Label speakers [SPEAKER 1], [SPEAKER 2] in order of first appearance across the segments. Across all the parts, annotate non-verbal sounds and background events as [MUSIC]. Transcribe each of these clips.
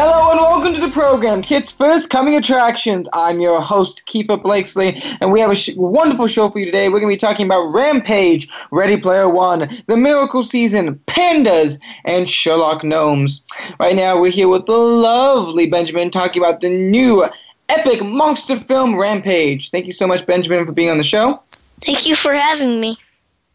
[SPEAKER 1] Hello and welcome to the program, Kids First Coming Attractions. I'm your host, Keeper Blakesley, and we have a sh- wonderful show for you today. We're going to be talking about Rampage, Ready Player One, The Miracle Season, Pandas, and Sherlock Gnomes. Right now, we're here with the lovely Benjamin talking about the new epic monster film Rampage. Thank you so much, Benjamin, for being on the show.
[SPEAKER 2] Thank you for having me.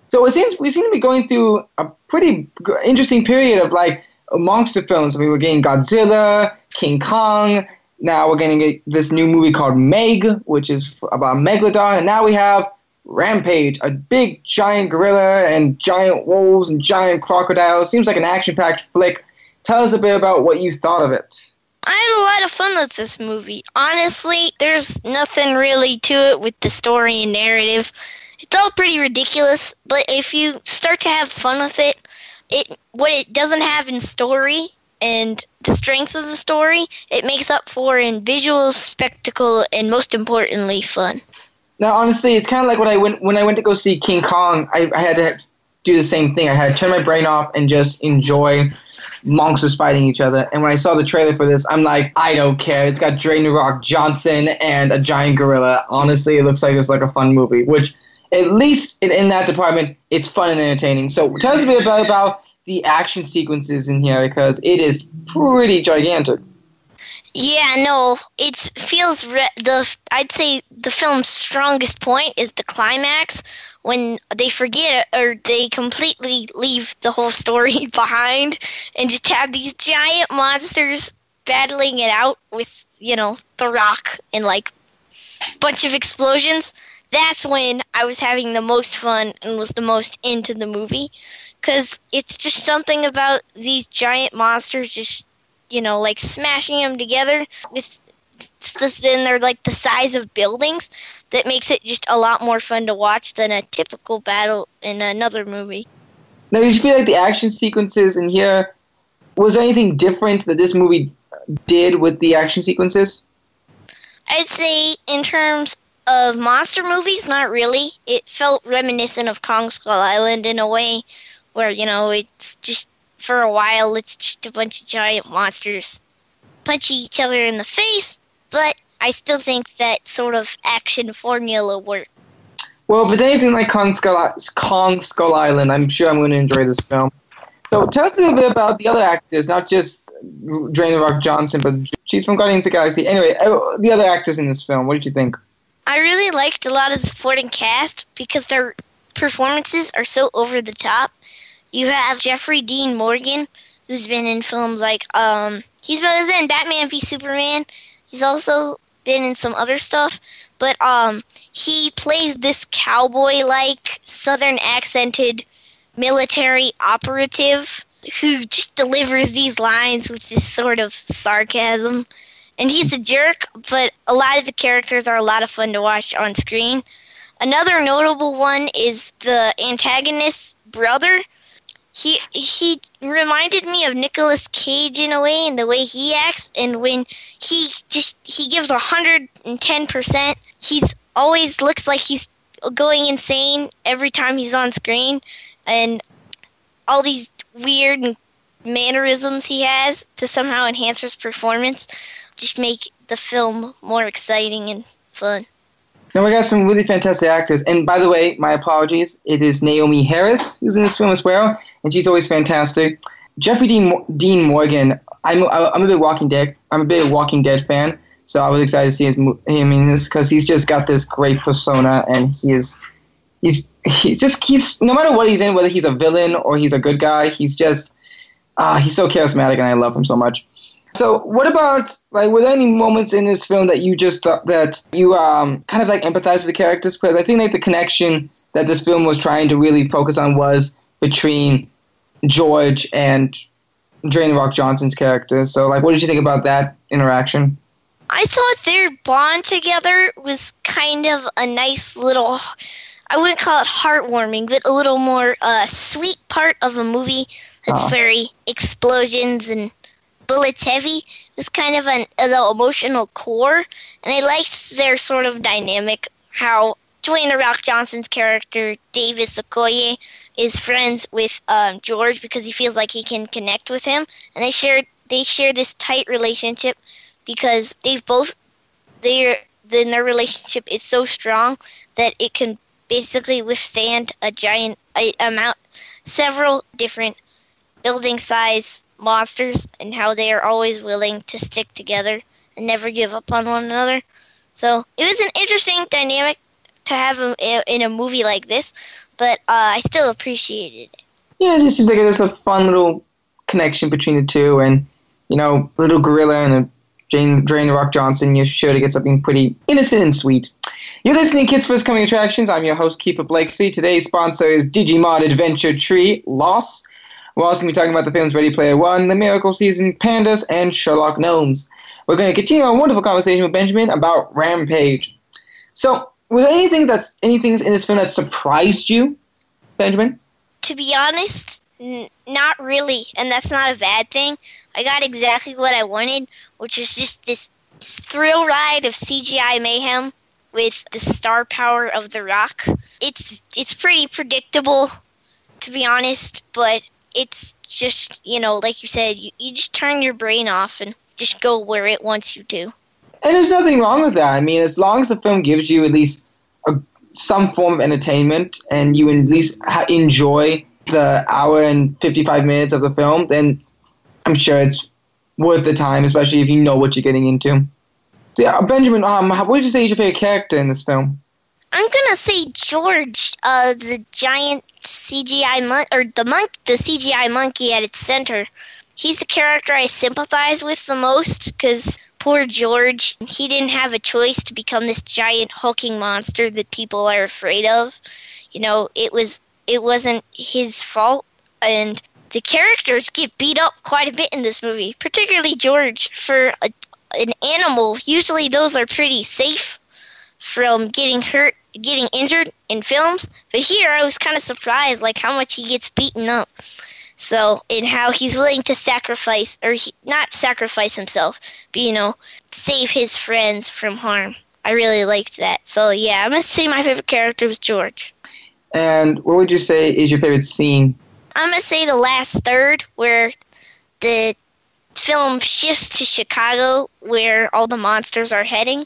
[SPEAKER 1] So it seems we seem to be going through a pretty interesting period of like monster films. I mean, we're getting Godzilla, King Kong. Now we're getting a, this new movie called Meg, which is about Megalodon, and now we have Rampage, a big giant gorilla and giant wolves and giant crocodiles. Seems like an action-packed flick. Tell us a bit about what you thought of it.
[SPEAKER 2] I had a lot of fun with this movie. Honestly, there's nothing really to it with the story and narrative. It's all pretty ridiculous, but if you start to have fun with it, it what it doesn't have in story and the strength of the story, it makes up for in visual spectacle and most importantly fun.
[SPEAKER 1] Now, honestly, it's kind of like when I went when I went to go see King Kong. I, I had to do the same thing. I had to turn my brain off and just enjoy monsters fighting each other. And when I saw the trailer for this, I'm like, I don't care. It's got Dwayne Rock Johnson and a giant gorilla. Honestly, it looks like it's like a fun movie. Which, at least in, in that department, it's fun and entertaining. So tell us a bit about, about the action sequences in here because it is pretty gigantic.
[SPEAKER 2] Yeah, no, it feels re- the. I'd say the film's strongest point is the climax when they forget or they completely leave the whole story [LAUGHS] behind and just have these giant monsters battling it out with you know the rock and like bunch of explosions. That's when I was having the most fun and was the most into the movie because it's just something about these giant monsters just you know, like smashing them together with then they're like the size of buildings that makes it just a lot more fun to watch than a typical battle in another movie.
[SPEAKER 1] Now, did you feel like the action sequences in here was there anything different that this movie did with the action sequences?
[SPEAKER 2] I'd say in terms of monster movies, not really. It felt reminiscent of Kong Skull Island in a way where, you know, it's just for a while it's just a bunch of giant monsters punching each other in the face, but I still think that sort of action formula works.
[SPEAKER 1] Well, if it's anything like Kong Skull, Kong Skull Island, I'm sure I'm going to enjoy this film. So tell us a little bit about the other actors, not just The Rock Johnson, but she's from Guardians of the Galaxy. Anyway, uh, the other actors in this film, what did you think?
[SPEAKER 2] I really liked a lot of the supporting cast because their performances are so over the top. You have Jeffrey Dean Morgan, who's been in films like um he's been in Batman v Superman. He's also been in some other stuff, but um he plays this cowboy like southern accented military operative who just delivers these lines with this sort of sarcasm. And he's a jerk, but a lot of the characters are a lot of fun to watch on screen. Another notable one is the antagonist's brother, he he reminded me of Nicolas Cage in a way in the way he acts and when he just he gives a hundred and ten percent he's always looks like he's going insane every time he's on screen and all these weird mannerisms he has to somehow enhance his performance just make the film more exciting and fun.
[SPEAKER 1] Now we got some really fantastic actors. And by the way, my apologies. It is Naomie Harris who's in this film as well, and she's always fantastic. Jeffrey Dean, Dean Morgan. I'm I'm a big Walking Dead. I'm a big Walking Dead fan, so I was excited to see his, him in this because he's just got this great persona, and he is he's he just keeps no matter what he's in, whether he's a villain or he's a good guy, he's just ah he's so charismatic, and I love him so much. So, what about like were there any moments in this film that you just thought that you um kind of like empathized with the characters? Because I think like the connection that this film was trying to really focus on was between George and Dwayne Rock Johnson's character. So, like, what did you think about that interaction?
[SPEAKER 2] I thought their bond together was kind of a nice little. I wouldn't call it heartwarming, but a little more uh, sweet part of a movie that's
[SPEAKER 1] Ah.
[SPEAKER 2] very explosions and bullets heavy. It's kind of an, an emotional core, and I liked their sort of dynamic. How Dwayne The Rock Johnson's character Davis Okoye is friends with um, George because he feels like he can connect with him, and they share they share this tight relationship because they've both their then their relationship is so strong that it can basically withstand a giant amount several different building size monsters and how they are always willing to stick together and never give up on one another. So it was an interesting dynamic to have in- a movie like this, but uh, I still appreciated it.
[SPEAKER 1] Yeah, it just seems like there's a fun little connection between the two, and you know, little gorilla and a Jane Drain Rock Johnson. You're sure to get something pretty innocent and sweet. You're listening to Kids First Coming Attractions. I'm your host, Keeper Blakeslee. Today's sponsor is Digimon Adventure Tri Loss. We're also going to be talking about the films Ready Player One, The Miracle Season, Pandas, and Sherlock Gnomes. We're going to continue our wonderful conversation with Benjamin about Rampage. So, was there anything that's anything in this film that surprised you, Benjamin?
[SPEAKER 2] To be honest, n- not really, and that's not a bad thing. I got exactly what I wanted, which is just this thrill ride of CGI mayhem with the star power of The Rock. It's it's pretty predictable, to be honest, but it's just you know, like you said, you, you just turn your brain off and just go where it wants you to.
[SPEAKER 1] And there's nothing wrong with that. I mean, as long as the film gives you at least a, some form of entertainment and you at least ha- enjoy the hour and 55 minutes of the film, then I'm sure it's worth the time, especially if you know what you're getting into. So, yeah, Benjamin, um, what did you say is your favorite character in this film?
[SPEAKER 2] I'm gonna say George, uh, the giant CGI mon- or the monk, the CGI monkey at its center. He's the character I sympathize with the most because poor George, he didn't have a choice to become this giant hulking monster that people are afraid of. You know, it was it wasn't his fault, and the characters get beat up quite a bit in this movie, particularly George for a, an animal. Usually, those are pretty safe from getting hurt, getting injured in films. But here, I was kind of surprised, like how much he gets beaten up. So, and how he's willing to sacrifice, or he, not sacrifice himself, but you know, save his friends from harm. I really liked that. So yeah, I'm gonna say my favorite character was George.
[SPEAKER 1] And what would you say is your favorite scene?
[SPEAKER 2] I'm gonna say the last third where the film shifts to Chicago, where all the monsters are heading.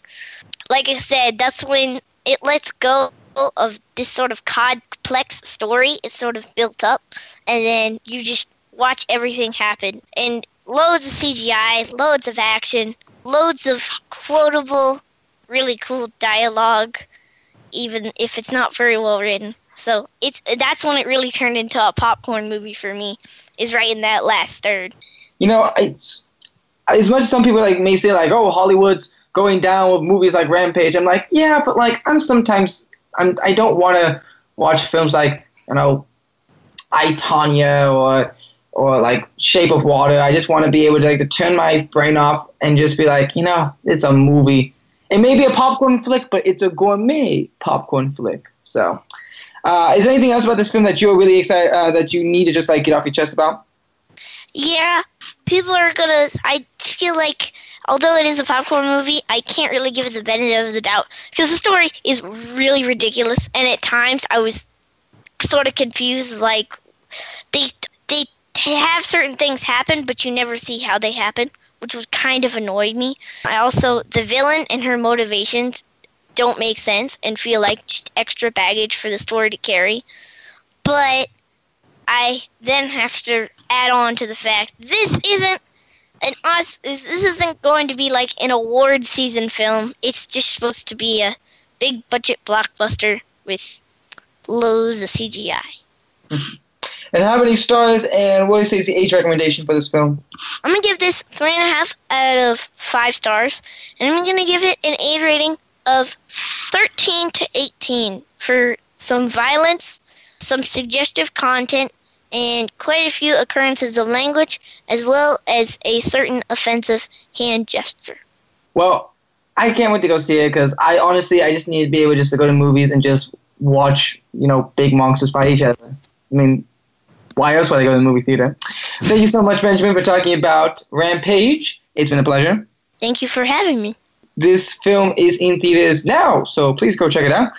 [SPEAKER 2] Like I said, that's when it lets go of this sort of complex story. It's sort of built up, and then you just watch everything happen. And loads of CGI, loads of action, loads of quotable, really cool dialogue, even if it's not very well written. So it's that's when it really turned into a popcorn movie for me. Is right in that last third.
[SPEAKER 1] You know, it's as much as some people like may say like, "Oh, Hollywood's going down with movies like Rampage." I'm like, yeah, but like I'm sometimes I'm I don't want to watch films like you know, I Tonya or or like Shape of Water. I just want to be able to like to turn my brain off and just be like, you know, it's a movie. It may be a popcorn flick, but it's a gourmet popcorn flick. So, uh, is there anything else about this film that you're really excited uh, that you need to just like get off your chest about?
[SPEAKER 2] Yeah, people are gonna. I feel like, although it is a popcorn movie, I can't really give it the benefit of the doubt because the story is really ridiculous, and at times I was sort of confused. Like they they have certain things happen, but you never see how they happen, which was kind of annoyed me. I also the villain and her motivations don't make sense and feel like just extra baggage for the story to carry. But I then have to add on to the fact this isn't an us. This this isn't going to be like an award season film. It's just supposed to be a big budget blockbuster with loads of CGI. [LAUGHS]
[SPEAKER 1] And how many stars and what do you say is the age recommendation for this film?
[SPEAKER 2] I'm gonna give this three and a half out of five stars, and I'm gonna give it an age rating of 13 to 18 for some violence, some suggestive content, and quite a few occurrences of language, as well as a certain offensive hand gesture.
[SPEAKER 1] Well, I can't wait to go see it because I honestly I just need to be able just to go to movies and just watch you know big monsters fight each other. I mean, why else would I go to the movie theater? Thank you so much, Benjamin, for talking about Rampage. It's been a pleasure.
[SPEAKER 2] Thank you for having me.
[SPEAKER 1] This film is in theaters now, so please go check it out.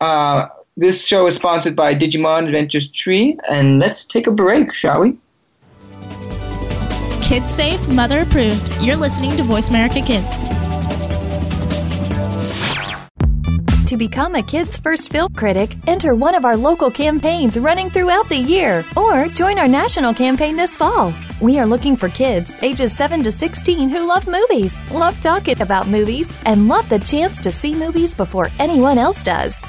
[SPEAKER 1] Uh, this show is sponsored by Digimon Adventures Tri, and let's take a break, shall we?
[SPEAKER 3] Kids safe, mother approved. You're listening to Voice America Kids.
[SPEAKER 4] To become a Kids First Film Critic, enter one of our local campaigns running throughout the year or join our national campaign this fall. We are looking for kids ages 7 to 16 who love movies, love talking about movies, and love the chance to see movies before anyone else does.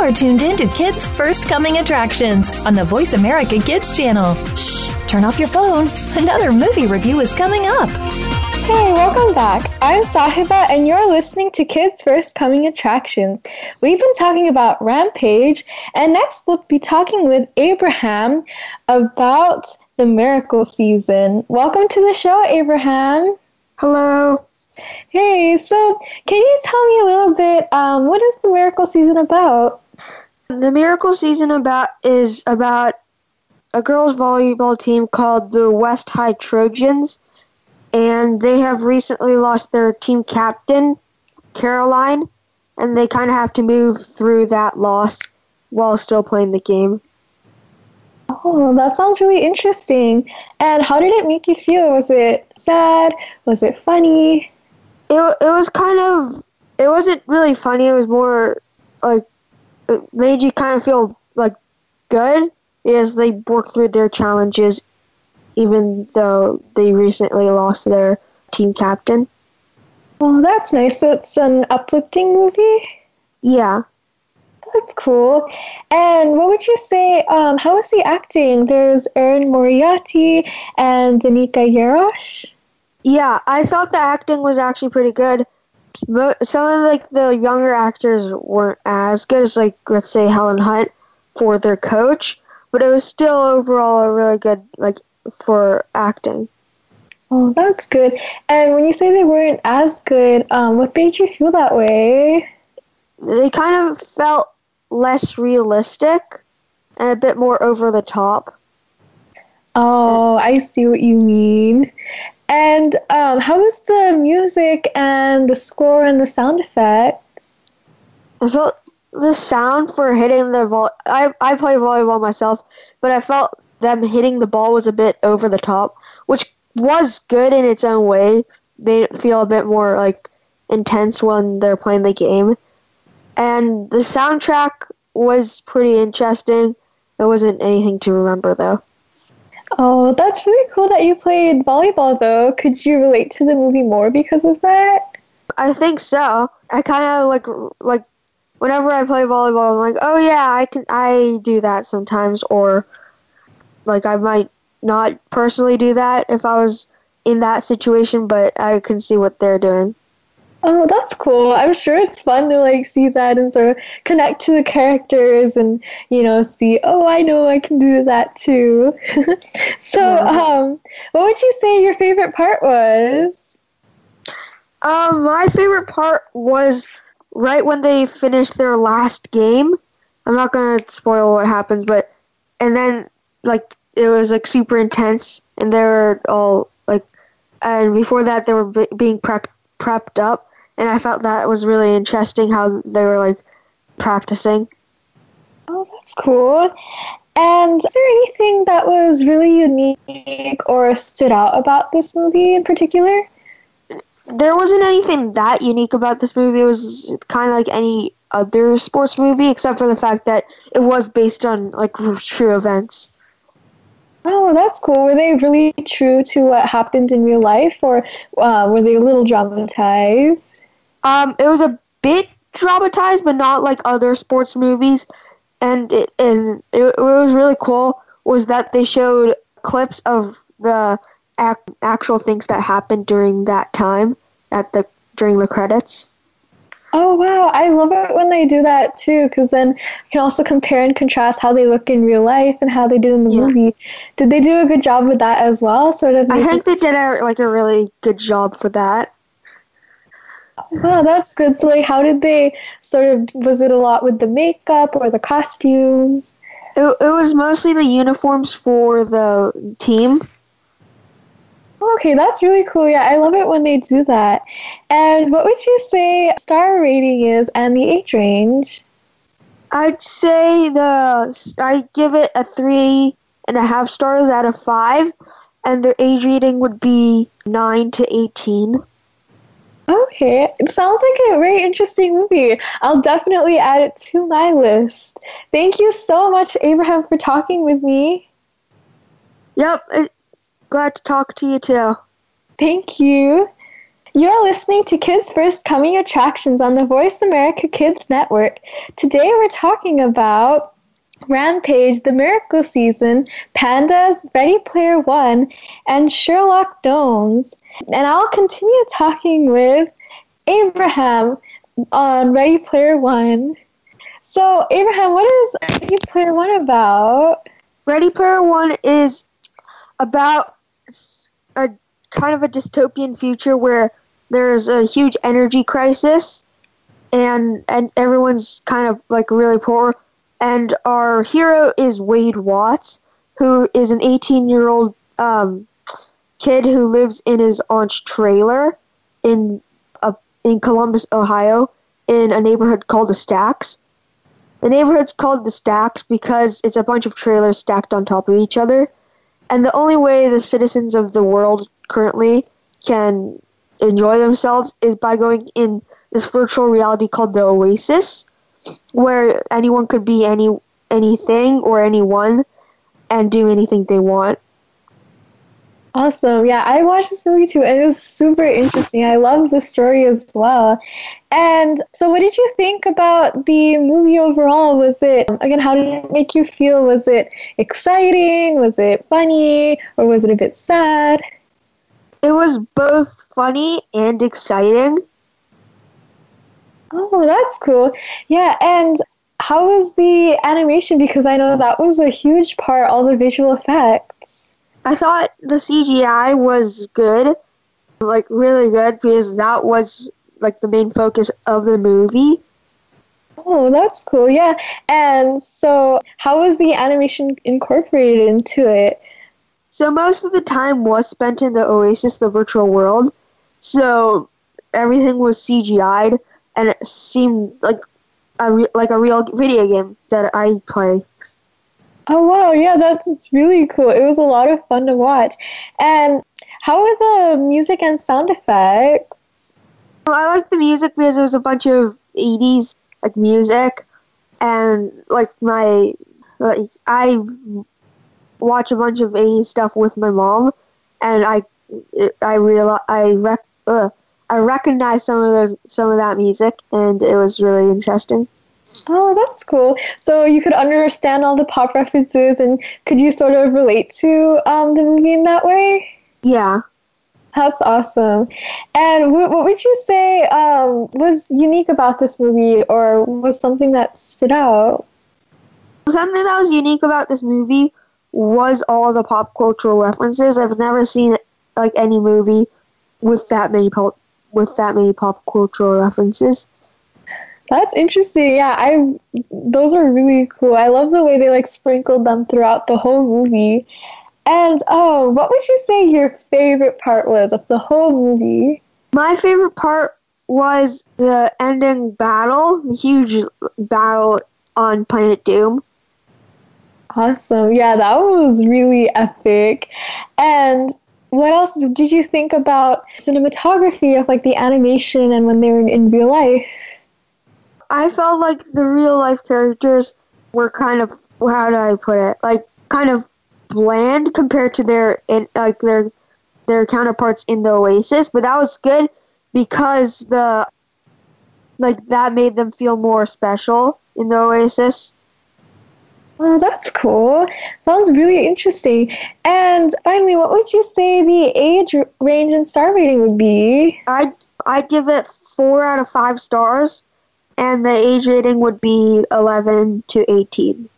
[SPEAKER 4] Are tuned in to Kids First Coming Attractions on the Voice America Kids channel. Shh, turn off your phone. Another movie review is coming up.
[SPEAKER 5] Hey, welcome back. I'm Sahiba, and you're listening to Kids First Coming Attractions. We've been talking about Rampage, and next we'll be talking with Abraham about the miracle season. Welcome to the show, Abraham.
[SPEAKER 6] Hello.
[SPEAKER 5] Hey, so can you tell me a little bit? Um, what is the miracle season about?
[SPEAKER 6] The miracle season about is about a girls volleyball team called the West High Trojans, and they have recently lost their team captain, Caroline, and they kind of have to move through that loss while still playing the game.
[SPEAKER 5] Oh, that sounds really interesting. And how did it make you feel? Was it sad? Was it funny?
[SPEAKER 6] It it was kind of it wasn't really funny. It was more like it made you kind of feel like good as they work through their challenges, even though they recently lost their team captain.
[SPEAKER 5] Oh, that's nice. So it's an uplifting movie?
[SPEAKER 6] Yeah.
[SPEAKER 5] That's cool. And what would you say? Um, how was the acting? There's Erin Moriarty and Danika Yarosh.
[SPEAKER 6] Yeah, I thought the acting was actually pretty good. But some of like the younger actors weren't as good as like let's say Helen Hunt for their coach, but it was still overall a really good like for acting.
[SPEAKER 5] Oh, that's good. And when you say they weren't as good, um, what made you feel that way?
[SPEAKER 6] They kind of felt less realistic and a bit more over the top.
[SPEAKER 5] Oh, I see what you mean. And um, how was the music and the score and the sound effects?
[SPEAKER 6] I felt the sound for hitting the ball. I I play volleyball myself, but I felt them hitting the ball was a bit over the top, which was good in its own way. Made it feel a bit more like intense when they're playing the game. And the soundtrack was pretty interesting. It wasn't anything to remember though.
[SPEAKER 5] Oh, that's really cool that you played volleyball though. Could you relate to the movie more because of that?
[SPEAKER 6] I think so. I kind of like like whenever I play volleyball, I'm like, oh yeah, I can I do that sometimes, or like I might not personally do that if I was in that situation, but I can see what they're doing.
[SPEAKER 5] Oh, that's cool. I'm sure it's fun to like see that and sort of connect to the characters and you know see, oh, I know I can do that too. [LAUGHS] so, um, what would you say your favorite part was?
[SPEAKER 6] Um, my favorite part was right when they finished their last game. I'm not gonna spoil what happens, but and then like it was like super intense, and they were all like, and before that they were b- being prepped prepped up and I felt that was really interesting how they were like practicing.
[SPEAKER 5] Oh, that's cool. And is there anything that was really unique or stood out about this movie in particular?
[SPEAKER 6] There wasn't anything that unique about this movie. It was kind of like any other sports movie, except for the fact that it was based on like true events.
[SPEAKER 5] Oh, that's cool. Were they really true to what happened in real life, or uh, were they a little dramatized?
[SPEAKER 6] Um, it was a bit dramatized, but not like other sports movies. And it and it, it was really cool was that they showed clips of the ac- actual things that happened during that time at the during the credits.
[SPEAKER 5] Oh wow, I love it when they do that too, because then you can also compare and contrast how they look in real life and how they did in the
[SPEAKER 6] Yeah.
[SPEAKER 5] movie. Did they do a good job with that as well? Sort of.
[SPEAKER 6] I think they did a, like a really good job for that.
[SPEAKER 5] Wow, that's good. So, like, how did they sort of? Was it a lot with the makeup or the costumes?
[SPEAKER 6] It, it was mostly the uniforms for the team.
[SPEAKER 5] Okay, that's really cool. Yeah, I love it when they do that. And what would you say star rating is and the age range?
[SPEAKER 6] I'd say the I give it a three and a half stars out of five, and the age rating would be nine to eighteen.
[SPEAKER 5] Okay, it sounds like a very interesting movie. I'll definitely add it to my list. Thank you so much, Abraham, for talking with me.
[SPEAKER 6] Yep, glad to talk to you too.
[SPEAKER 5] Thank you. You're listening to Kids First Coming Attractions on the Voice America Kids Network. Today we're talking about Rampage, The Miracle Season, Pandas, Ready Player One, and Sherlock Gnomes. And I'll continue talking with Abraham on Ready Player One. So, Abraham, what is Ready Player One about?
[SPEAKER 6] Ready Player One is about a kind of a dystopian future where there's a huge energy crisis and and everyone's kind of like really poor and our hero is Wade Watts who is an 18 year old um, kid who lives in his aunt's trailer in a, in Columbus Ohio in a neighborhood called the Stacks the neighborhood's called the Stacks because it's a bunch of trailers stacked on top of each other. And the only way the citizens of the world currently can enjoy themselves is by going in this virtual reality called the Oasis, where anyone could be any anything or anyone and do anything they want.
[SPEAKER 5] Awesome. Yeah, I watched this movie too, and it was super interesting. I love the story as well. And so, what did you think about the movie overall? Was it, again, how did it make you feel? Was it exciting? Was it funny? Or was it a bit sad?
[SPEAKER 6] It was both funny and exciting.
[SPEAKER 5] Oh, that's cool. Yeah, and how was the animation? Because I know that was a huge part, all the visual effects.
[SPEAKER 6] I thought the CGI was good, like really good, because that was like the main focus of the movie.
[SPEAKER 5] Oh, that's cool. Yeah. And so, how was the animation incorporated into it?
[SPEAKER 6] So most of the time was spent in the Oasis, the virtual world. So everything was CGI'd, and it seemed like a re- like a real video game that I play.
[SPEAKER 5] Oh wow, yeah, that's really cool. It was a lot of fun to watch. And how were the music and sound effects?
[SPEAKER 6] I like the music because there was a bunch of 80s like music, and like my like I watch a bunch of 80s stuff with my mom, and I I real I rec- uh, I recognized some of those some of that music, and it was really interesting.
[SPEAKER 5] Oh, that's cool. So you could understand all the pop references, and could you sort of relate to um, the movie in that way?
[SPEAKER 6] Yeah.
[SPEAKER 5] That's awesome. And what, what would you say um, was unique about this movie, or was something that stood out?
[SPEAKER 6] Something that was unique about this movie was all the pop cultural references. I've never seen like any movie with that many pop with that many pop cultural references.
[SPEAKER 5] That's interesting. Yeah, I those are really cool. I love the way they like sprinkled them throughout the whole movie. And oh, what would you say your favorite part was of the whole movie?
[SPEAKER 6] My favorite part was the ending battle, the huge battle on Planet Doom.
[SPEAKER 5] Awesome. Yeah, that was really epic. And what else did you think about cinematography of like the animation and when they were in real life?
[SPEAKER 6] I felt like the real life characters were kind of how do I put it? Like kind of bland compared to their in, like their their counterparts in the Oasis, but that was good because the like that made them feel more special in the Oasis.
[SPEAKER 5] Oh, that's cool. Sounds really interesting. And finally, what would you say the age range and star rating would be?
[SPEAKER 6] I'd I'd give it four out of five stars, and the age rating would be eleven to eighteen.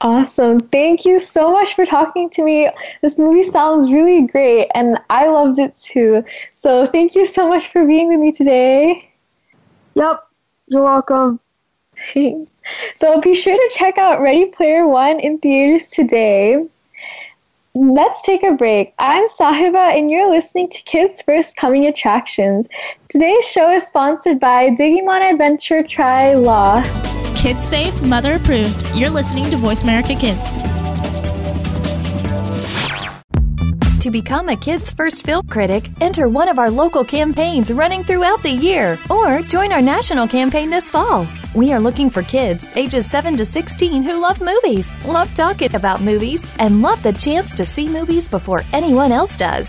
[SPEAKER 5] Awesome. Thank you so much for talking to me. This movie sounds really great, and I loved it too. So thank you so much for being with me today.
[SPEAKER 6] Yep, you're welcome. [LAUGHS]
[SPEAKER 5] so be sure to check out Ready Player One in theaters today. Let's take a break. I'm Sahiba, and you're listening to Kids First Coming Attractions. Today's show is sponsored by Digimon Adventure Tri Law.
[SPEAKER 3] Kids safe, mother approved. You're listening to Voice America Kids.
[SPEAKER 4] To become a Kids First Film Critic, enter one of our local campaigns running throughout the year or join our national campaign this fall. We are looking for kids ages 7 to 16 who love movies, love talking about movies, and love the chance to see movies before anyone else does.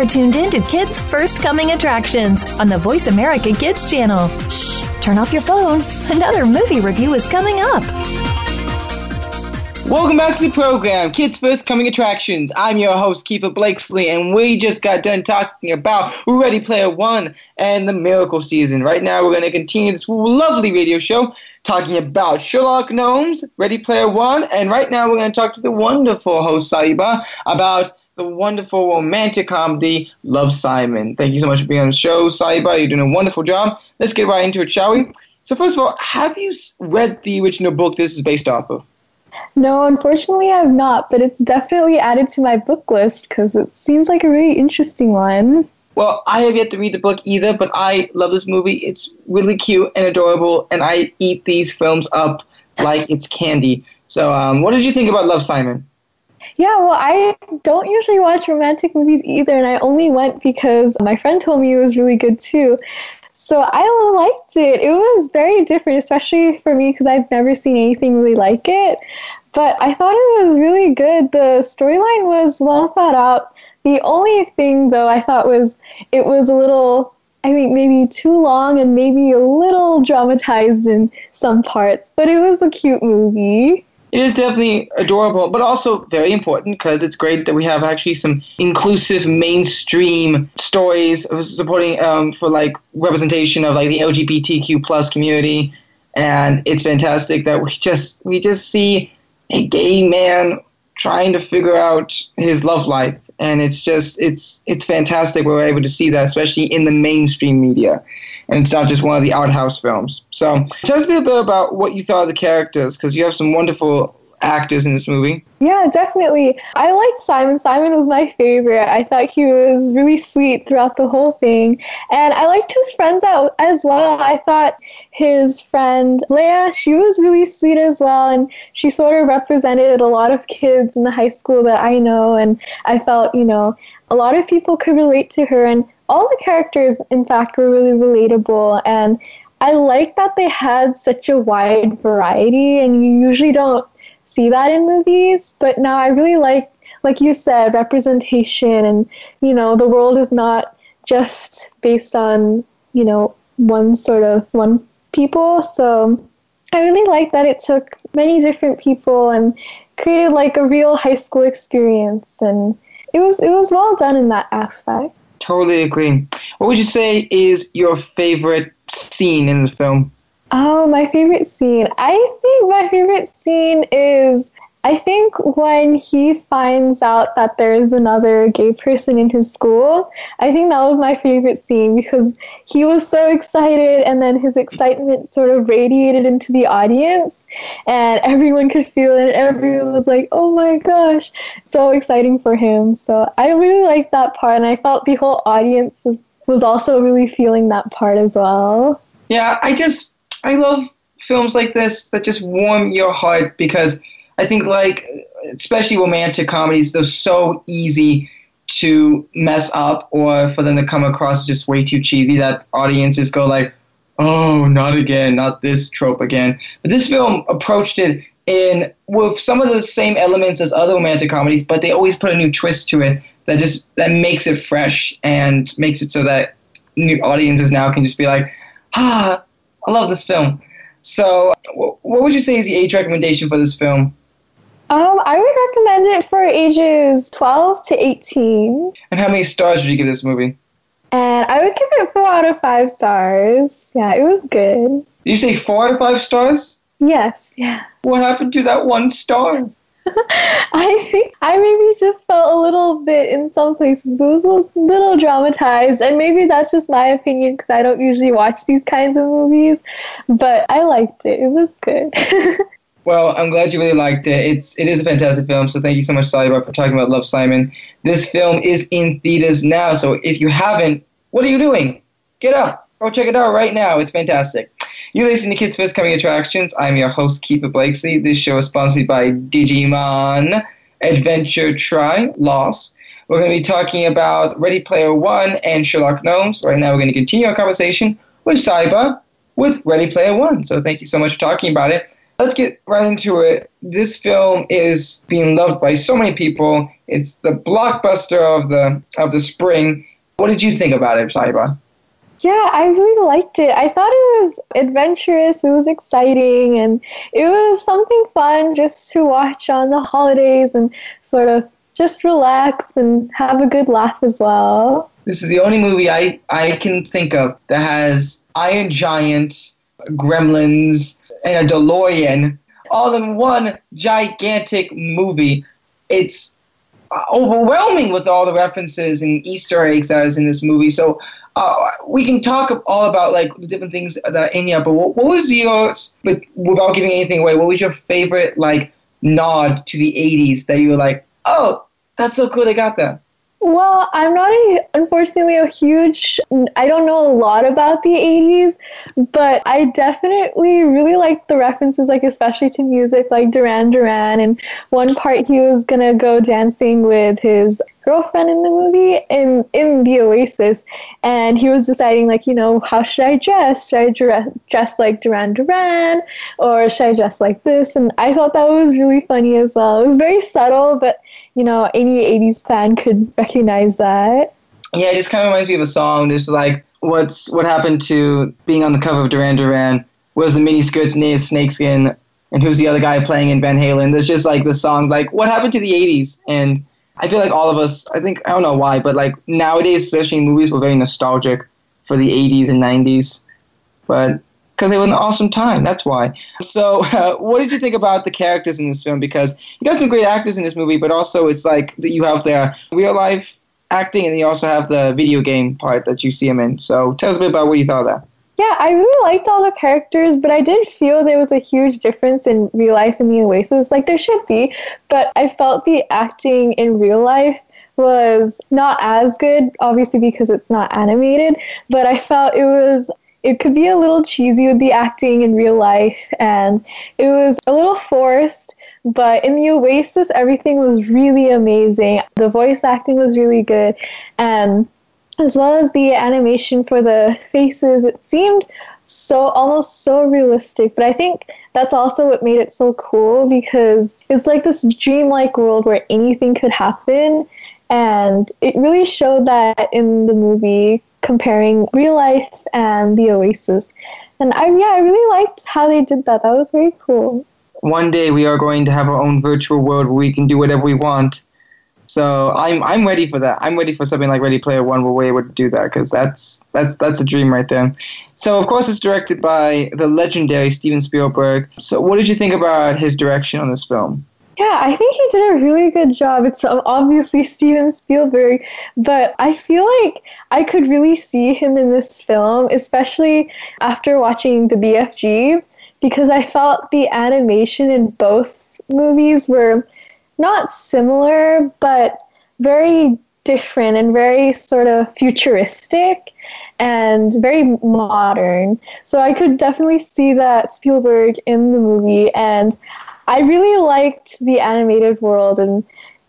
[SPEAKER 4] Are tuned in to Kids First Coming Attractions on the Voice America Kids channel. Shh, turn off your phone. Another movie review is coming up.
[SPEAKER 1] Welcome back to the program, Kids First Coming Attractions. I'm your host, Keeper Blakesley, and we just got done talking about Ready Player One and the Miracle Season. Right now, we're going to continue this lovely radio show talking about Sherlock Gnomes, Ready Player One, and right now, we're going to talk to the wonderful host, Sahiba, about the wonderful romantic comedy Love Simon. Thank you so much for being on the show, Sahiba. You're doing a wonderful job. Let's get right into it, shall we? So, first of all, have you read the original book this is based off of?
[SPEAKER 5] No, unfortunately, I have not, but it's definitely added to my book list because it seems like a really interesting one.
[SPEAKER 1] Well, I have yet to read the book either, but I love this movie. It's really cute and adorable, and I eat these films up like it's candy. So, um, what did you think about Love Simon?
[SPEAKER 5] Yeah, well, I don't usually watch romantic movies either, and I only went because my friend told me it was really good too. So I liked it. It was very different, especially for me because I've never seen anything really like it. But I thought it was really good. The storyline was well thought out. The only thing, though, I thought was it was a little, I mean, maybe too long and maybe a little dramatized in some parts. But it was a cute movie.
[SPEAKER 1] It is definitely adorable, but also very important because it's great that we have actually some inclusive mainstream stories supporting um, for like representation of like the LGBTQ plus community, and it's fantastic that we just we just see a gay man trying to figure out his love life, and it's just it's it's fantastic we're able to see that, especially in the mainstream media and it's not just one of the art house films. So tell us a bit about what you thought of the characters, because you have some wonderful actors in this movie.
[SPEAKER 5] Yeah, definitely. I liked Simon. Simon was my favorite. I thought he was really sweet throughout the whole thing. And I liked his friends out as well. I thought his friend Leah, she was really sweet as well. And she sort of represented a lot of kids in the high school that I know. And I felt, you know, a lot of people could relate to her. And all the characters, in fact, were really relatable. And I like that they had such a wide variety, and you usually don't see that in movies. But now I really like, like you said, representation, and you know, the world is not just based on you know one sort of one people. So I really like that it took many different people and created like a real high school experience, and it was it was well done in that aspect.
[SPEAKER 1] Totally agree. What would you say is your favorite scene in the film?
[SPEAKER 5] Oh, my favorite scene. I think my favorite scene is I think when he finds out that there is another gay person in his school, I think that was my favorite scene because he was so excited and then his excitement sort of radiated into the audience and everyone could feel it. Everyone was like, oh my gosh, so exciting for him. So I really liked that part and I felt the whole audience was, was also really feeling that part as well.
[SPEAKER 1] Yeah, I just, I love films like this that just warm your heart because I think like especially romantic comedies, they're so easy to mess up or for them to come across just way too cheesy that audiences go like, oh, not again, not this trope again. But this film approached it in with some of the same elements as other romantic comedies, but they always put a new twist to it that just that makes it fresh and makes it so that new audiences now can just be like, ah, I love this film. So, what would you say is the age recommendation for this film?
[SPEAKER 5] Um, I would recommend it for ages 12 to 18.
[SPEAKER 1] And how many stars would you give this movie?
[SPEAKER 5] And I would give it four out of five stars. Yeah, it was good.
[SPEAKER 1] You say four out of five stars?
[SPEAKER 5] Yes, yeah.
[SPEAKER 1] What happened to that one star? [LAUGHS]
[SPEAKER 5] I think I maybe just felt a little bit in some places. It was a little dramatized, and maybe that's just my opinion because I don't usually watch these kinds of movies. But I liked it. It was good. [LAUGHS]
[SPEAKER 1] Well, I'm glad you really liked it. It's it is a fantastic film. So thank you so much, Sahiba, for talking about Love Simon. This film is in theaters now. So if you haven't, what are you doing? Get up, go check it out right now. It's fantastic. You listen to Kids First Coming Attractions. I'm your host, Keeper Blakesley. This show is sponsored by Digimon Adventure Tri Loss. We're going to be talking about Ready Player One and Sherlock Gnomes. Right now, we're going to continue our conversation with Sahiba with Ready Player One. So thank you so much for talking about it let's get right into it. This film is being loved by so many people. It's the blockbuster of the of the spring. What did you think about it, Sahiba?
[SPEAKER 5] Yeah, I really liked it. I thought it was adventurous, it was exciting, and it was something fun just to watch on the holidays and sort of just relax and have a good laugh as well.
[SPEAKER 1] This is the only movie I, I can think of that has Iron Giant, Gremlins, and a DeLorean all in one gigantic movie. It's uh, overwhelming with all the references and Easter eggs that is in this movie. So uh, we can talk all about like the different things that in here. But what, what was yours? But without giving anything away, what was your favorite like nod to the '80s that you were like, oh, that's so cool they got that?
[SPEAKER 5] Well, I'm not a, unfortunately a huge, I don't know a lot about the 80s, but I definitely really like the references, like especially to music like Duran Duran. And one part he was going to go dancing with his girlfriend in the movie in in the Oasis, and he was deciding like you know how should I dress? Should I dress, dress like Duran Duran or should I dress like this? And I thought that was really funny as well. It was very subtle, but you know any '80s fan could recognize that.
[SPEAKER 1] Yeah, it just kind of reminds me of a song. Just like what's what happened to being on the cover of Duran Duran was the mini skirts and snakeskin and who's the other guy playing in Van Halen. There's just like the song, like what happened to the '80s, and I feel like all of us, I think, I don't know why, but like nowadays, especially in movies, we're very nostalgic for the 80s and 90s. But because they were an awesome time, that's why. So, uh, [LAUGHS] what did you think about the characters in this film? Because you got some great actors in this movie, but also it's like you have the real life acting and you also have the video game part that you see them in. So, tell us a bit about what you thought of that.
[SPEAKER 5] Yeah, I really liked all the characters, but I did feel there was a huge difference in real life and the Oasis. Like there should be, but I felt the acting in real life was not as good, obviously because it's not animated, but I felt it was it could be a little cheesy with the acting in real life and it was a little forced but in the oasis everything was really amazing the voice acting was really good and as well as the animation for the faces. It seemed so almost so realistic, but I think that's also what made it so cool because it's like this dreamlike world where anything could happen. And it really showed that in the movie, comparing real life and the Oasis. And I, yeah, I really liked how they did that. That was very cool.
[SPEAKER 1] One day we are going to have our own virtual world where we can do whatever we want. So I'm I'm ready for that. I'm ready for something like Ready Player One where able to do that because that's that's that's a dream right there. So of course it's directed by the legendary Steven Spielberg. So what did you think about his direction on this film?
[SPEAKER 5] Yeah, I think he did a really good job. It's obviously Steven Spielberg, but I feel like I could really see him in this film, especially after watching the BFG, because I felt the animation in both movies were not similar, but very different and very sort of futuristic and very modern. So I could definitely see that Spielberg in the movie, and I really liked the animated world, and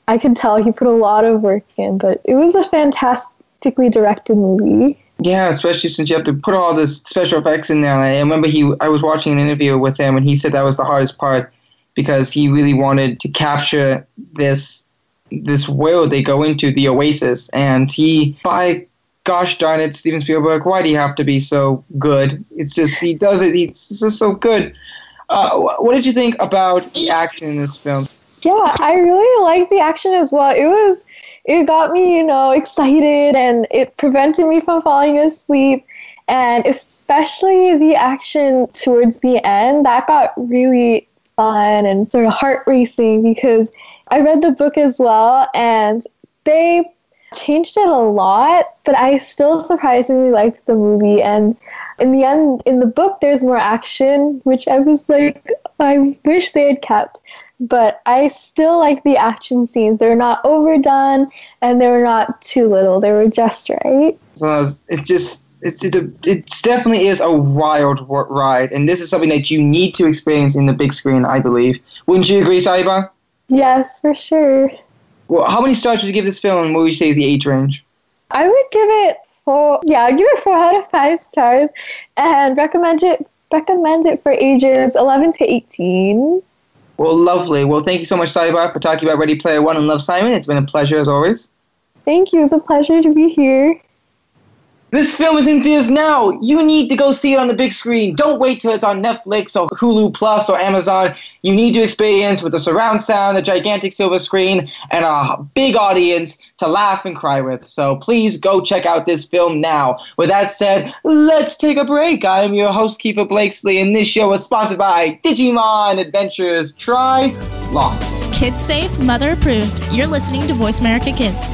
[SPEAKER 5] I could tell he put a lot of work in. But it was a fantastically directed movie.
[SPEAKER 1] Yeah, especially since you have to put all this special effects in there. And I remember he, I was watching an interview with him, and he said that was the hardest part because he really wanted to capture this this world they go into, the Oasis, and he by gosh darn it, Steven Spielberg, why do you have to be so good? It's just he does it. He's just so good. Uh, what did you think about the action in this film?
[SPEAKER 5] Yeah, I really liked the action as well. It was it got me, you know, excited and it prevented me from falling asleep. And especially the action towards the end, that got really fun and sort of heart racing because I read the book as well and they changed it a lot, but I still surprisingly liked the movie. And in the end, in the book, there's more action, which I was like, I wish they had kept. But I still like the action scenes. They're not overdone and they were not too little. They were just right.
[SPEAKER 1] So it's just it's it's, a, it's definitely is a wild ride, and this is something that you need to experience in the big screen, I believe. Wouldn't you agree, Sahiba?
[SPEAKER 5] Yes, for sure.
[SPEAKER 1] Well, how many stars would you give this film, what would you say is the age range?
[SPEAKER 5] I would give it four. Yeah, I'd give it four out of five stars, and recommend it recommend it for ages 11 to 18.
[SPEAKER 1] Well, lovely. Well, thank you so much, Sahiba, for talking about Ready Player One and Love Simon. It's been a pleasure as always.
[SPEAKER 5] Thank you. It's a pleasure to be here.
[SPEAKER 1] This film is in theaters now. You need to go see it on the big screen. Don't wait till it's on Netflix or Hulu Plus or Amazon. You need to experience with the surround sound, the gigantic silver screen, and a big audience to laugh and cry with. So please go check out this film now. With that said, let's take a break. I am your host, Keeper Blakesley, and this show is sponsored by Digimon Adventures Tri Lost.
[SPEAKER 3] Kids safe, mother approved. You're listening to Voice America Kids.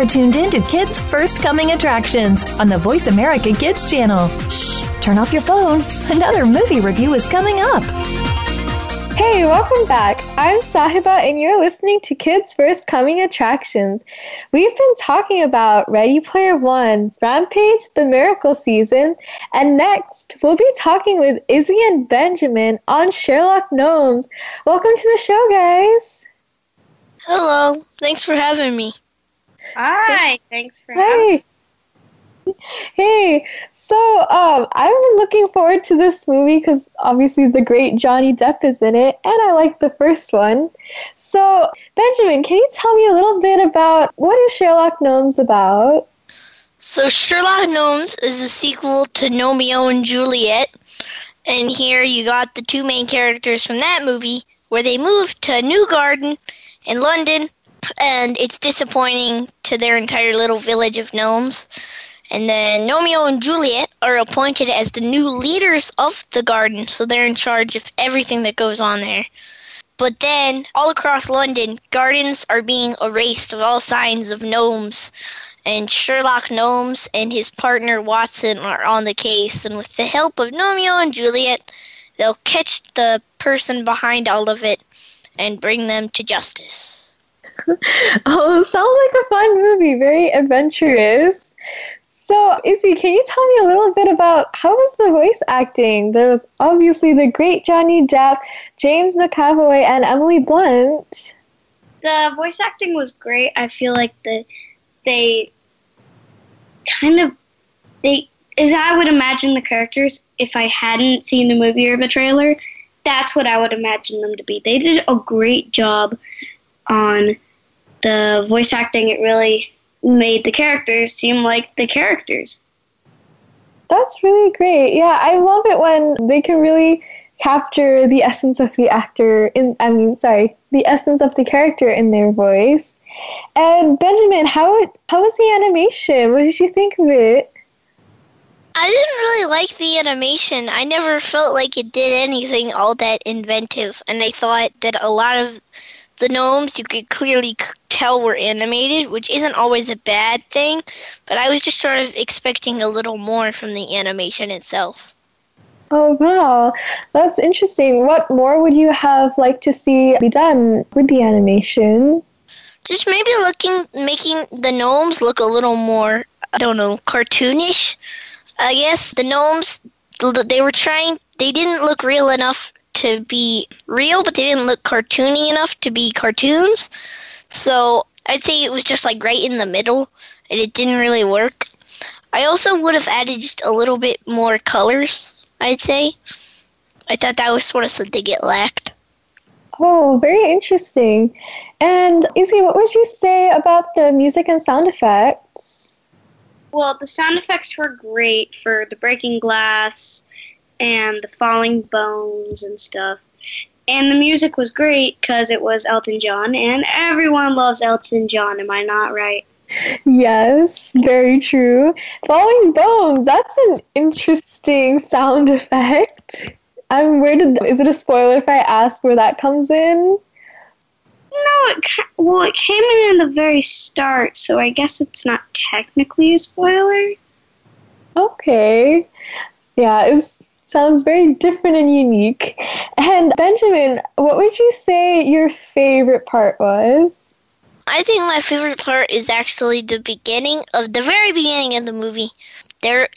[SPEAKER 4] Are tuned in to Kids First Coming Attractions on the Voice America Kids channel. Shh, turn off your phone. Another movie review is coming up.
[SPEAKER 5] Hey, welcome back. I'm Sahiba, and you're listening to Kids First Coming Attractions. We've been talking about Ready Player One, Rampage, the Miracle Season, and next we'll be talking with Izzy and Benjamin on Sherlock Gnomes. Welcome to the show, guys.
[SPEAKER 2] Hello. Thanks for having me.
[SPEAKER 7] Hi. Thanks for having me.
[SPEAKER 5] Hey. Hey, so um, I've been looking forward to this movie because obviously the great Johnny Depp is in it, and I like the first one. So, Benjamin, can you tell me a little bit about what is Sherlock Gnomes about?
[SPEAKER 2] So Sherlock Gnomes is a sequel to Gnomeo and Juliet, and here you got the two main characters from that movie where they moved to a new garden in London, and it's disappointing to their entire little village of gnomes. And then Gnomeo and Juliet are appointed as the new leaders of the garden, so they're in charge of everything that goes on there. But then, all across London, gardens are being erased of all signs of gnomes. And Sherlock Gnomes and his partner Watson are on the case, and with the help of Gnomeo and Juliet, they'll catch the person behind all of it and bring them to justice. [LAUGHS]
[SPEAKER 5] oh, sounds like a fun movie, very adventurous. So, Izzy, can you tell me a little bit about how was the voice acting? There was obviously the great Johnny Depp, James McAvoy, and Emily Blunt.
[SPEAKER 7] The voice acting was great. I feel like the they kind of they as I would imagine the characters if I hadn't seen the movie or the trailer. That's what I would imagine them to be. They did a great job on the voice acting. It really made the characters seem like the characters.
[SPEAKER 5] That's really great. Yeah, I love it when they can really capture the essence of the actor in I mean, sorry, the essence of the character in their voice. And Benjamin, how how was the animation? What did you think of it?
[SPEAKER 2] I didn't really like the animation. I never felt like it did anything all that inventive, and I thought that a lot of the gnomes you could clearly tell were animated, which isn't always a bad thing, but I was just sort of expecting a little more from the animation itself.
[SPEAKER 5] Oh wow, that's interesting. What more would you have liked to see be done with the animation?
[SPEAKER 2] Just maybe looking, making the gnomes look a little more, I don't know, cartoonish. I guess the gnomes, they were trying, they didn't look real enough to be real, but they didn't look cartoony enough to be cartoons. So I'd say it was just like right in the middle, and it didn't really work. I also would have added just a little bit more colors, I'd say. I thought that was sort of something it lacked.
[SPEAKER 5] Oh, very interesting. And Izzy, what would you say about the music and sound effects?
[SPEAKER 7] Well, the sound effects were great for the breaking glass and the falling bones and stuff. And the music was great because it was Elton John, and everyone loves Elton John. Am I not right?
[SPEAKER 5] Yes, very true. Falling bones, that's an interesting sound effect. Um, where did is it a spoiler if I ask where that comes in?
[SPEAKER 7] No, it well, it came in in the very start, so I guess it's not technically a spoiler.
[SPEAKER 5] Okay, yeah, it sounds very different and unique. And Benjamin, what would you say your favorite part was?
[SPEAKER 2] I think my favorite part is actually the beginning of the very beginning of the movie. There,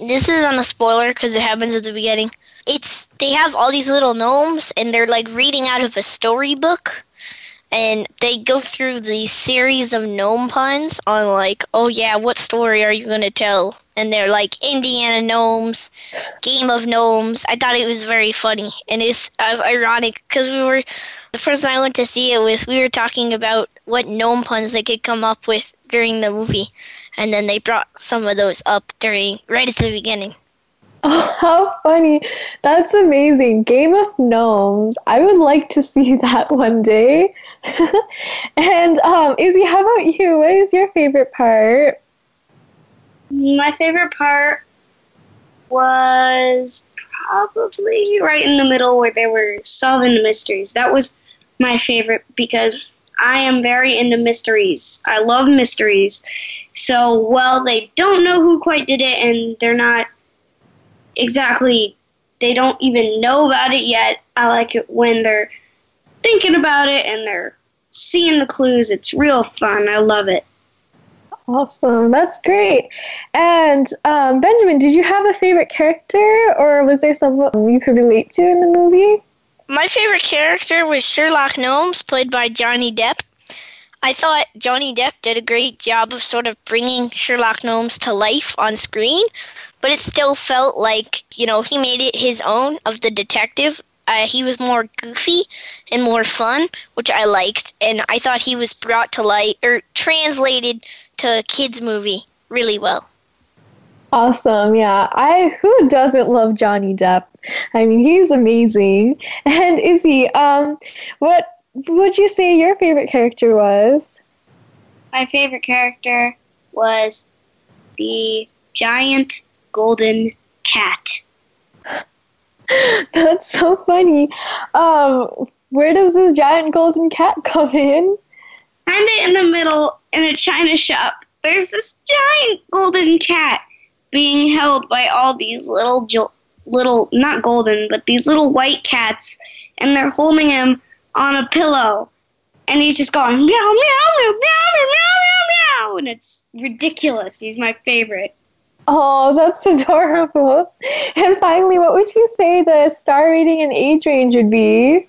[SPEAKER 2] this is on a spoiler because it happens at the beginning. It's they have all these little gnomes and they're like reading out of a storybook and they go through these series of gnome puns on like, oh yeah, what story are you gonna tell? And they're like Indiana gnomes, Game of Gnomes. I thought it was very funny, and it's uh, ironic because we were the person I went to see it with. We were talking about what gnome puns they could come up with during the movie, and then they brought some of those up during right at the beginning.
[SPEAKER 5] Oh, [LAUGHS] how funny. That's amazing. Game of Gnomes. I would like to see [LAUGHS] that one day. [LAUGHS] and um, Izzy, how about you? What is your favorite part?
[SPEAKER 7] My favorite part was probably right in the middle where they were solving the mysteries. That was my favorite because I am very into mysteries. I love mysteries. So, well, they don't know who quite did it and they're not exactly they don't even know about it yet. I like it when they're thinking about it and they're seeing the clues. It's real fun. I love it.
[SPEAKER 5] Awesome. That's great. And um, Benjamin, did you have a favorite character or was there someone you could relate to in the movie?
[SPEAKER 2] My favorite character was Sherlock Gnomes, played by Johnny Depp. I thought Johnny Depp did a great job of sort of bringing Sherlock Gnomes to life on screen, but it still felt like, you know, he made it his own of the detective. Uh, he was more goofy and more fun, which I liked, and I thought he was brought to light or translated to a kids movie really well.
[SPEAKER 5] Awesome, yeah. I who doesn't love Johnny Depp? I mean, he's amazing. [LAUGHS] And Izzy, um, what would you say your favorite character was?
[SPEAKER 7] My favorite character was the giant golden cat. [LAUGHS]
[SPEAKER 5] That's so funny. Um, where does this giant golden cat [LAUGHS] come in?
[SPEAKER 7] Kinda in the middle in a china shop. There's this giant golden cat being held by all these little jo- little not golden, but these little white cats, and they're holding him on a pillow, and he's just going meow meow meow meow meow meow meow, and it's ridiculous. He's my favorite.
[SPEAKER 5] Oh, that's [LAUGHS] adorable. And finally, what would you say the star rating and age range would be?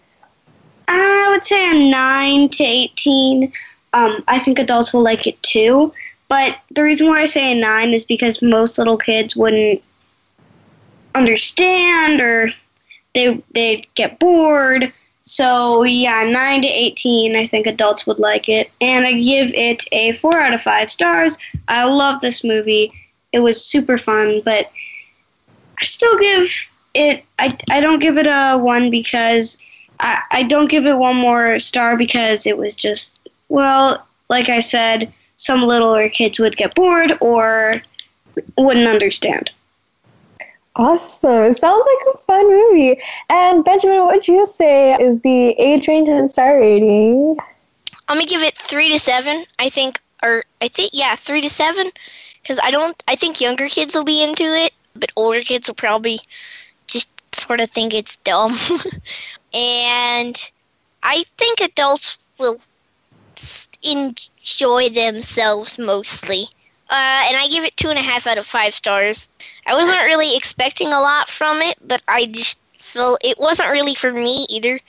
[SPEAKER 7] I would say a nine to eighteen. Um, I think adults will like it too. But the reason why I say a nine is because most little kids wouldn't understand or they they'd get bored. So yeah, nine to eighteen. I think adults would like it, and I give it a four out of five stars. I love this movie. It was super fun, but I still give it. I I don't give it a one because I I don't give it one more star because it was just well, like I said, some littler kids would get bored or wouldn't understand.
[SPEAKER 5] Awesome. It sounds like a fun movie. And Benjamin, what would you say is the age range and star rating?
[SPEAKER 2] I'm gonna give it three to seven. I think, or I think, yeah, three to seven, because I don't. I think younger kids will be into it, but older kids will probably just sort of think it's dumb. [LAUGHS] and I think adults will enjoy themselves mostly. Uh, and I give it two and a half out of five stars. I wasn't really expecting a lot from it, but I just felt it wasn't really for me either.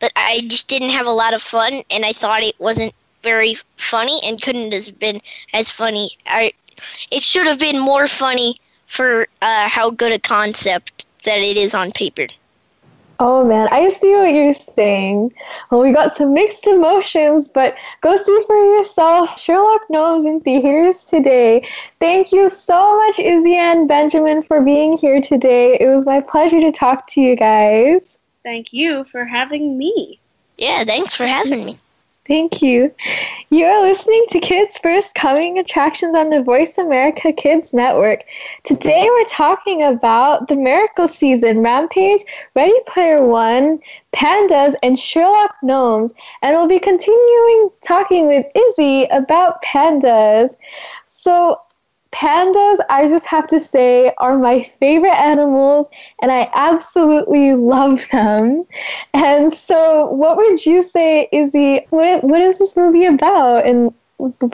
[SPEAKER 2] But I just didn't have a lot of fun, and I thought it wasn't very funny and couldn't have been as funny. I, it should have been more funny for uh, how good a concept that it is on paper.
[SPEAKER 5] Oh man, I see what you're saying. Well, we got some mixed emotions, but go see for yourself. Sherlock Gnomes in theaters today. Thank you so much, Izzy and Benjamin, for being here today. It was my pleasure to talk to you guys.
[SPEAKER 7] Thank you for having me.
[SPEAKER 2] Yeah, thanks for having me.
[SPEAKER 5] Thank you. You are listening to Kids First Coming Attractions on the Voice America Kids Network. Today we're talking about the Miracle Season, Rampage, Ready Player One, Pandas, and Sherlock Gnomes. And we'll be continuing talking with Izzy about pandas. So pandas, I just have to say, are my favorite animals, and I absolutely love them. And so, what would you say, Izzy? What what is this movie about, and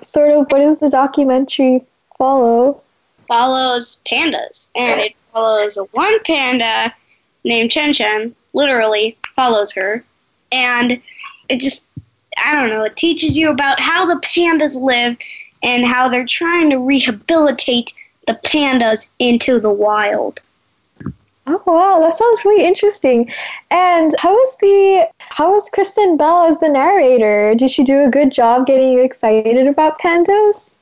[SPEAKER 5] sort of what does the documentary follow?
[SPEAKER 7] Follows pandas, and it follows one panda named Qian Qian. Literally follows her, and it just I don't know. It teaches you about how the pandas live and how they're trying to rehabilitate the pandas into the wild.
[SPEAKER 5] Oh wow, that sounds really interesting. And how was the how was Kristen Bell as the narrator? Did she do a good job getting you excited about pandas?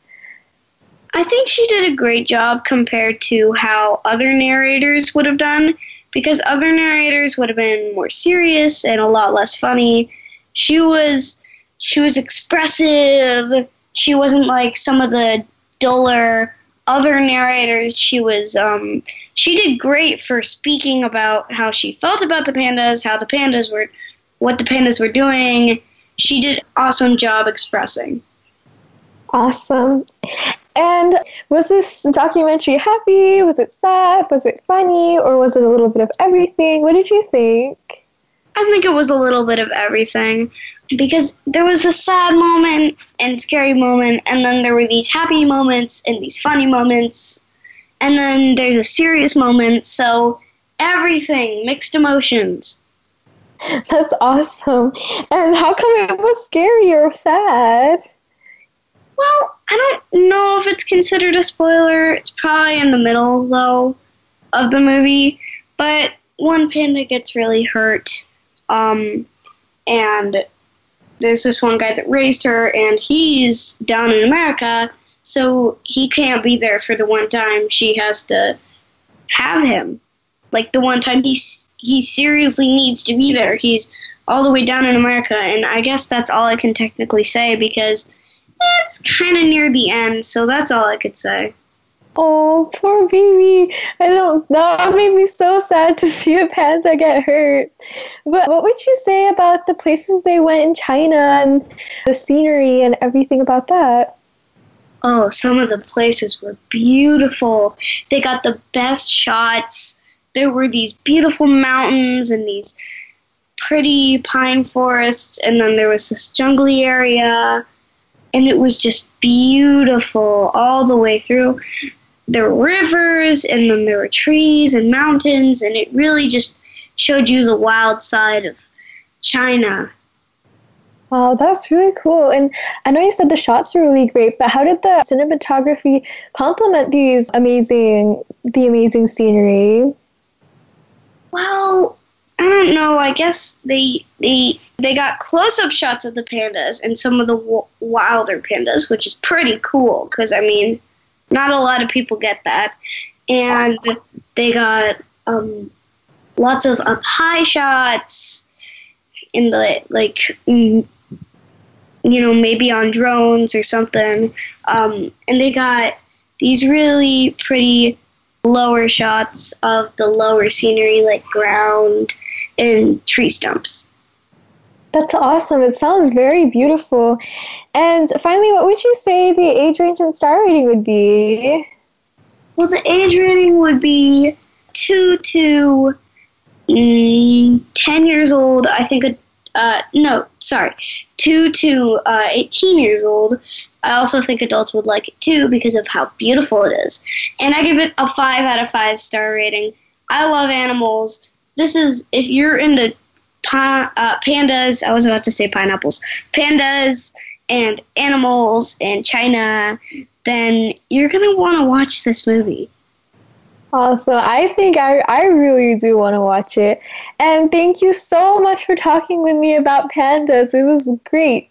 [SPEAKER 7] I think she did a great job compared to how other narrators would have done because other narrators would have been more serious and a lot less funny. She was she was expressive she wasn't like some of the duller other narrators. She was um, she did great for speaking about how she felt about the pandas, how the pandas were, what the pandas were doing. She did awesome job expressing.
[SPEAKER 5] Awesome. And was this documentary happy? Was it sad? Was it funny? Or was it a little bit of everything? What did you think?
[SPEAKER 7] I think it was a little bit of everything because there was a sad moment and scary moment, and then there were these happy moments and these funny moments, and then there's a serious moment. So everything, mixed emotions. [LAUGHS]
[SPEAKER 5] That's awesome. And how come it was scary or sad?
[SPEAKER 7] Well, I don't know if it's considered a spoiler. It's probably in the middle, though, of the movie. But one panda gets really hurt. Um, and there's this one guy that raised her, and he's down in America, so he can't be there for the one time she has to have him. Like the one time he he seriously needs to be there. He's all the way down in America, and I guess that's all I can technically say because it's kind of near the end. So that's all I could say.
[SPEAKER 5] Oh, poor baby. I don't know. That made me so sad to see a panda get hurt. But what would you say about the places they went in China and the scenery and everything about that?
[SPEAKER 7] Oh, some of the places were beautiful. They got the best shots. There were these beautiful mountains and these pretty pine forests, and then there was this jungly area, and it was just beautiful all the way through there were rivers and then there were trees and mountains and it really just showed you the wild side of China.
[SPEAKER 5] Wow, that's really cool. And I know you said the shots were really great, but how did the cinematography complement these amazing the amazing scenery?
[SPEAKER 7] Well, I don't know. I guess they they they got close-up shots of the pandas and some of the w- wilder pandas, which is pretty cool because I mean, not a lot of people get that. And they got um, lots of up high shots in the like mm, you know maybe on drones or something um, and they got these really pretty lower shots of the lower scenery like ground and tree stumps
[SPEAKER 5] that's awesome. It sounds very beautiful. And finally, what would you say the age range and star rating would be?
[SPEAKER 7] Well, the age rating would be 2 to mm, 10 years old. I think, uh, no, sorry, 2 to uh, 18 years old. I also think adults would like it too because of how beautiful it is. And I give it a 5 out of 5 star rating. I love animals. This is, if you're into pa- uh, pandas. I was about to say pineapples. Pandas and animals and China. Then you're gonna want to watch this movie.
[SPEAKER 5] Awesome. I think I, I really do want to watch it. And thank you so much for talking with me about pandas. It was great.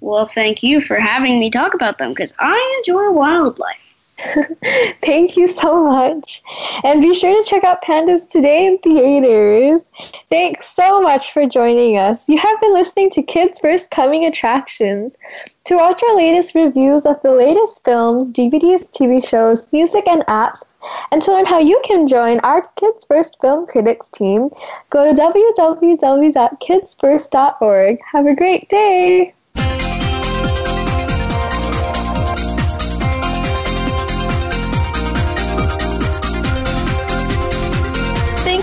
[SPEAKER 7] Well, thank you for having me talk about them because I enjoy wildlife. [LAUGHS]
[SPEAKER 5] Thank you so much. And be sure to check out Pandas Today in theaters. Thanks so much for joining us. You have been listening to Kids First Coming Attractions. To watch our latest reviews of the latest films, DVDs, TV shows, music, and apps, and to learn how you can join our Kids First Film Critics team, go to www.kidsfirst.org. Have a great day!